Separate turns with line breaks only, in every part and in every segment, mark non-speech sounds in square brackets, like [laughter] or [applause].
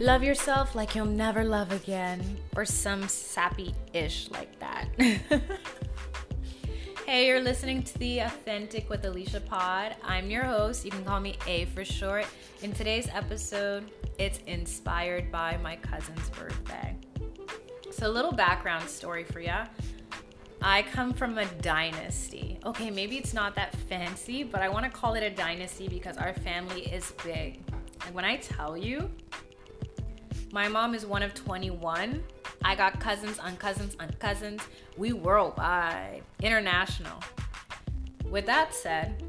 Love yourself like you'll never love again, or some sappy ish like that. [laughs] hey, you're listening to the Authentic with Alicia pod. I'm your host. You can call me A for short. In today's episode, it's inspired by my cousin's birthday. So, a little background story for ya. I come from a dynasty. Okay, maybe it's not that fancy, but I want to call it a dynasty because our family is big. And when I tell you, my mom is one of 21. I got cousins on cousins on cousins. We worldwide, international. With that said,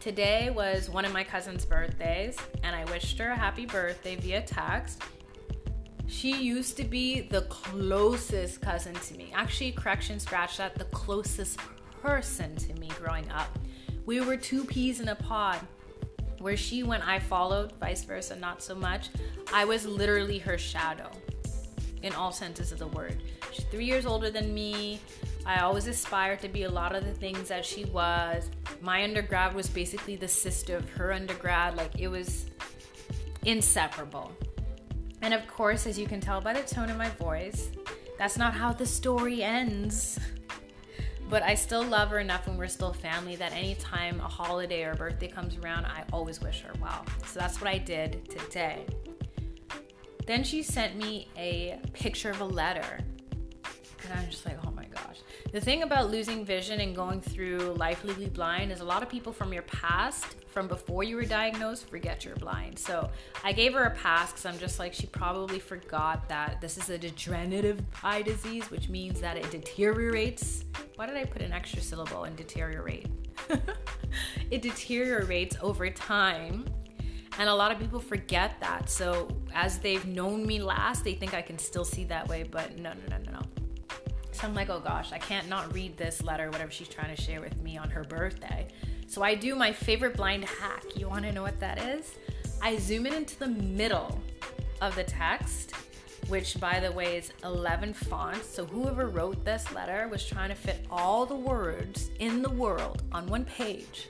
today was one of my cousin's birthdays, and I wished her a happy birthday via text. She used to be the closest cousin to me. Actually, correction, scratch that, the closest person to me growing up. We were two peas in a pod. Where she went, I followed, vice versa, not so much. I was literally her shadow in all senses of the word. She's three years older than me. I always aspired to be a lot of the things that she was. My undergrad was basically the sister of her undergrad. Like it was inseparable. And of course, as you can tell by the tone of my voice, that's not how the story ends. [laughs] But I still love her enough when we're still family that anytime a holiday or birthday comes around, I always wish her well. So that's what I did today. Then she sent me a picture of a letter. And I'm just like, oh my gosh. The thing about losing vision and going through life legally blind is a lot of people from your past, from before you were diagnosed, forget you're blind. So I gave her a pass because I'm just like, she probably forgot that this is a degenerative eye disease, which means that it deteriorates why did I put an extra syllable in deteriorate? [laughs] it deteriorates over time. And a lot of people forget that. So as they've known me last, they think I can still see that way, but no, no, no, no, no. So I'm like, oh gosh, I can't not read this letter, whatever she's trying to share with me on her birthday. So I do my favorite blind hack. You want to know what that is? I zoom in into the middle of the text which by the way is 11 fonts. So whoever wrote this letter was trying to fit all the words in the world on one page.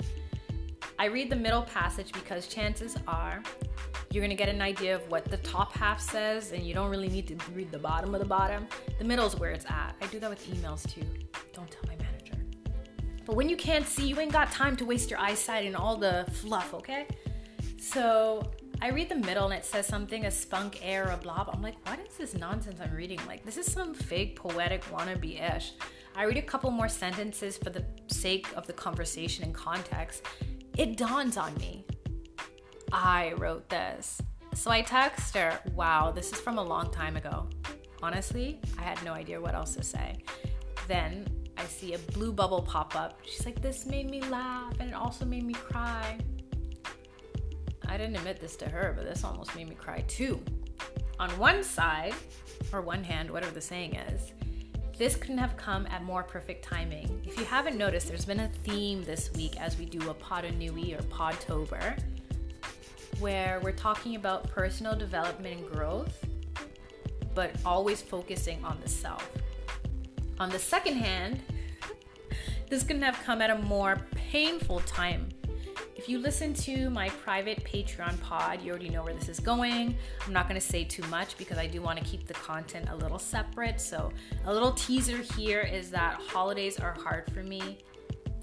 I read the middle passage because chances are you're to get an idea of what the top half says and you don't really need to read the bottom of the bottom. The middle is where it's at. I do that with emails too. Don't tell my manager. But when you can't see, you ain't got time to waste your eyesight in all the fluff, okay? So I read the middle and it says something a spunk air, a blob. I'm like, what is this nonsense I'm reading? Like, this is some fake poetic wannabe ish. I read a couple more sentences for the sake of the conversation and context. It dawns on me. I wrote this. So I text her, wow, this is from a long time ago. Honestly, I had no idea what else to say. Then I see a blue bubble pop up. She's like, this made me laugh and it also made me cry. I didn't admit this to her, but this almost made me cry too. On one side, or one hand, whatever the saying is, this couldn't have come at more perfect timing. If you haven't noticed, there's been a theme this week as we do a Podanui or Podtober, where we're talking about personal development and growth, but always focusing on the self. On the second hand, [laughs] this couldn't have come at a more painful time if you listen to my private Patreon pod, you already know where this is going. I'm not going to say too much because I do want to keep the content a little separate. So, a little teaser here is that holidays are hard for me.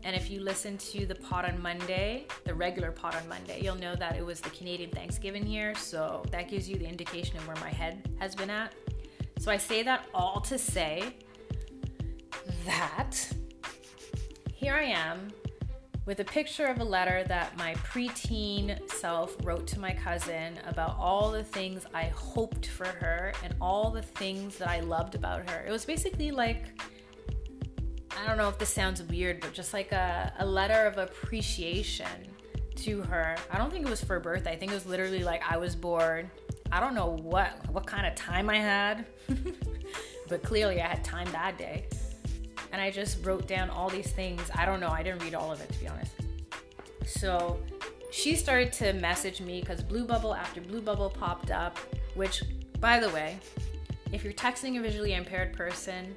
And if you listen to the pod on Monday, the regular pod on Monday, you'll know that it was the Canadian Thanksgiving here. So that gives you the indication of where my head has been at. So I say that all to say that here I am with a picture of a letter that my preteen self wrote to my cousin about all the things I hoped for her and all the things that I loved about her. It was basically like, I don't know if this sounds weird, but just like a, a letter of appreciation to her. I don't think it was for birthday. I think it was literally like I was bored. I don't know what what kind of time I had, [laughs] but clearly I had time that day and I just wrote down all these things. I don't know, I didn't read all of it to be honest. So she started to message me because Blue Bubble after Blue Bubble popped up, which, by the way, if you're texting a visually impaired person,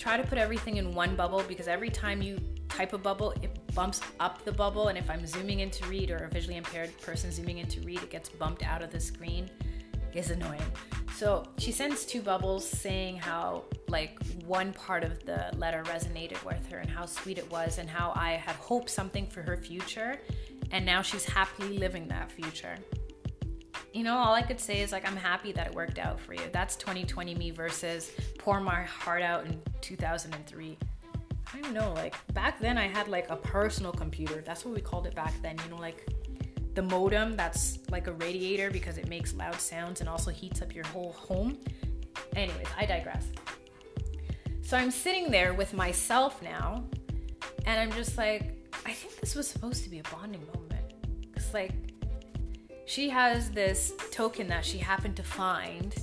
try to put everything in one bubble because every time you type a bubble, it bumps up the bubble. And if I'm zooming in to read or a visually impaired person zooming in to read, it gets bumped out of the screen. is annoying. So she sends two bubbles saying how, like, one part of the letter resonated with her and how sweet it was, and how I had hoped something for her future, and now she's happily living that future. You know, all I could say is, like, I'm happy that it worked out for you. That's 2020 me versus pour my heart out in 2003. I don't know, like, back then I had, like, a personal computer. That's what we called it back then, you know, like, the modem that's like a radiator because it makes loud sounds and also heats up your whole home. Anyways, I digress. So I'm sitting there with myself now, and I'm just like, I think this was supposed to be a bonding moment. It's like, she has this token that she happened to find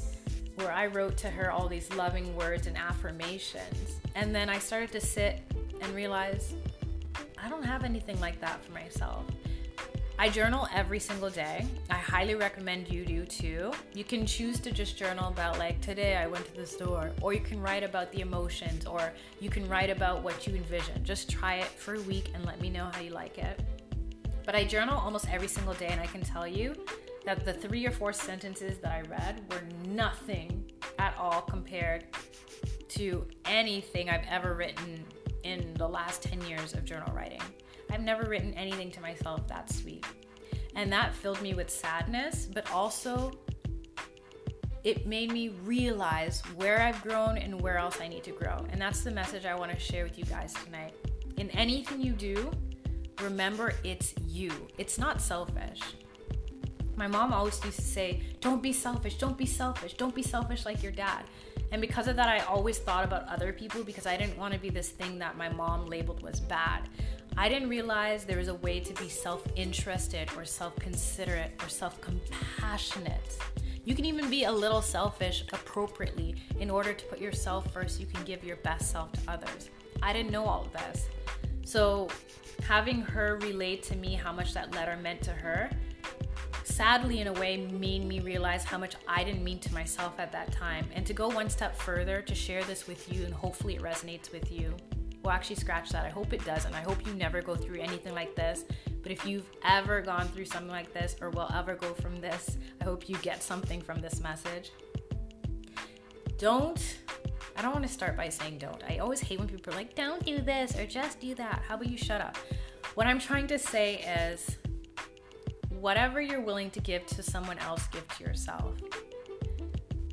where I wrote to her all these loving words and affirmations. And then I started to sit and realize I don't have anything like that for myself. I journal every single day. I highly recommend you do too. You can choose to just journal about, like, today I went to the store, or you can write about the emotions, or you can write about what you envision. Just try it for a week and let me know how you like it. But I journal almost every single day, and I can tell you that the three or four sentences that I read were nothing at all compared to anything I've ever written in the last 10 years of journal writing. I've never written anything to myself that sweet. And that filled me with sadness, but also it made me realize where I've grown and where else I need to grow. And that's the message I want to share with you guys tonight. In anything you do, remember it's you, it's not selfish. My mom always used to say, Don't be selfish, don't be selfish, don't be selfish like your dad. And because of that, I always thought about other people because I didn't want to be this thing that my mom labeled was bad. I didn't realize there was a way to be self interested or self considerate or self compassionate. You can even be a little selfish appropriately in order to put yourself first. You can give your best self to others. I didn't know all of this. So, having her relate to me how much that letter meant to her, sadly, in a way, made me realize how much I didn't mean to myself at that time. And to go one step further, to share this with you, and hopefully it resonates with you well, actually, scratch that. I hope it doesn't. I hope you never go through anything like this. But if you've ever gone through something like this or will ever go from this, I hope you get something from this message. Don't, I don't want to start by saying don't. I always hate when people are like, don't do this or just do that. How about you shut up? What I'm trying to say is, whatever you're willing to give to someone else, give to yourself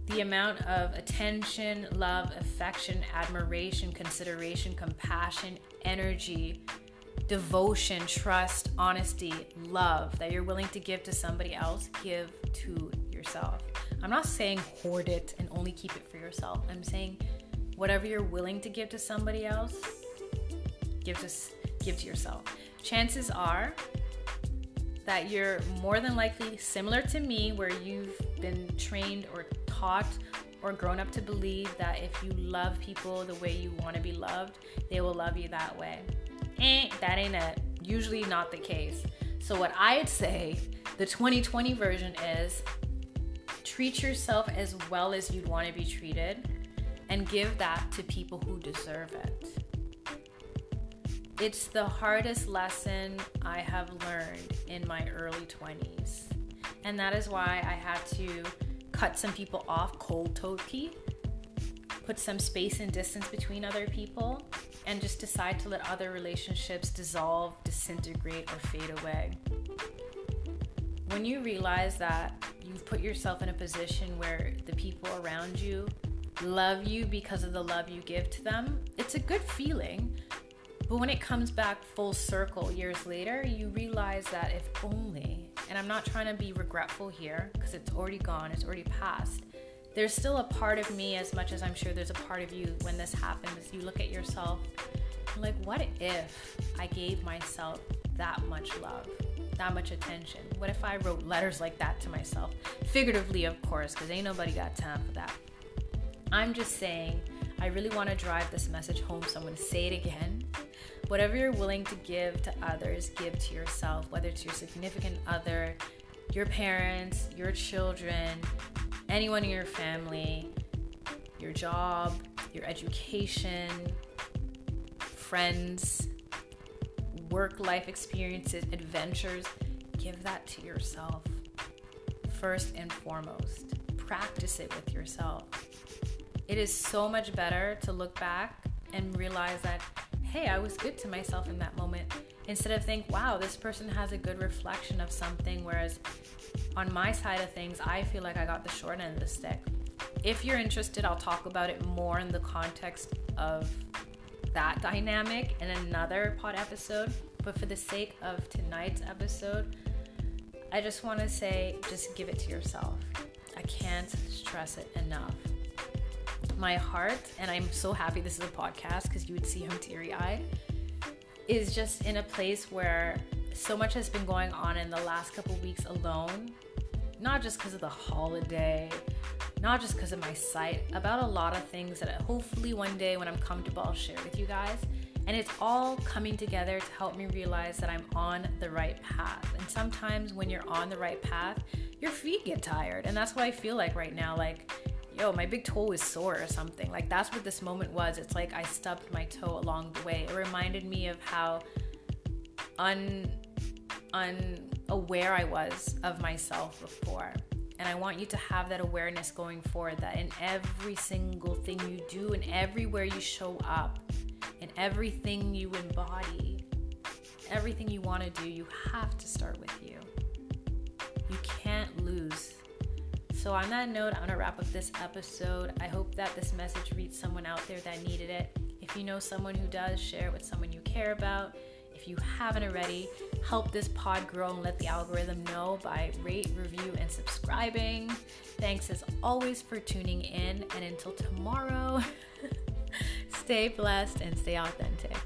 the amount of attention, love, affection, admiration, consideration, compassion, energy, devotion, trust, honesty, love that you're willing to give to somebody else, give to yourself. I'm not saying hoard it and only keep it for yourself. I'm saying whatever you're willing to give to somebody else, give to give to yourself. Chances are that you're more than likely similar to me where you've been trained or taught or grown up to believe that if you love people the way you want to be loved, they will love you that way. Eh, that ain't it. Usually not the case. So, what I'd say the 2020 version is treat yourself as well as you'd want to be treated and give that to people who deserve it. It's the hardest lesson I have learned in my early 20s. And that is why I had to cut some people off cold turkey, put some space and distance between other people, and just decide to let other relationships dissolve, disintegrate, or fade away. When you realize that you've put yourself in a position where the people around you love you because of the love you give to them, it's a good feeling. But when it comes back full circle years later, you realize that if only and I'm not trying to be regretful here because it's already gone, it's already passed. There's still a part of me, as much as I'm sure there's a part of you when this happens, you look at yourself like, what if I gave myself that much love, that much attention? What if I wrote letters like that to myself? Figuratively, of course, because ain't nobody got time for that. I'm just saying, I really want to drive this message home, so I'm going to say it again. Whatever you're willing to give to others, give to yourself, whether it's your significant other, your parents, your children, anyone in your family, your job, your education, friends, work life experiences, adventures. Give that to yourself first and foremost. practice it with yourself. It is so much better to look back and realize that, hey, I was good to myself in that moment instead of think, wow, this person has a good reflection of something. Whereas on my side of things, I feel like I got the short end of the stick. If you're interested, I'll talk about it more in the context of that dynamic in another pod episode. But for the sake of tonight's episode, I just want to say just give it to yourself. I can't stress it enough. My heart, and I'm so happy this is a podcast because you would see I'm teary eyed, is just in a place where so much has been going on in the last couple weeks alone. Not just because of the holiday, not just because of my sight, about a lot of things that hopefully one day when I'm comfortable, I'll share with you guys. And it's all coming together to help me realize that I'm on the right path. And sometimes when you're on the right path, your feet get tired. And that's what I feel like right now. Like, yo, my big toe is sore or something. Like, that's what this moment was. It's like I stubbed my toe along the way. It reminded me of how un unaware I was of myself before. And I want you to have that awareness going forward that in every single thing you do and everywhere you show up, in everything you embody, everything you want to do, you have to start with you. You can't lose. So, on that note, I'm going to wrap up this episode. I hope that this message reached someone out there that needed it. If you know someone who does, share it with someone you care about. If you haven't already, help this pod grow and let the algorithm know by rate, review, and subscribing. Thanks as always for tuning in. And until tomorrow, [laughs] stay blessed and stay authentic.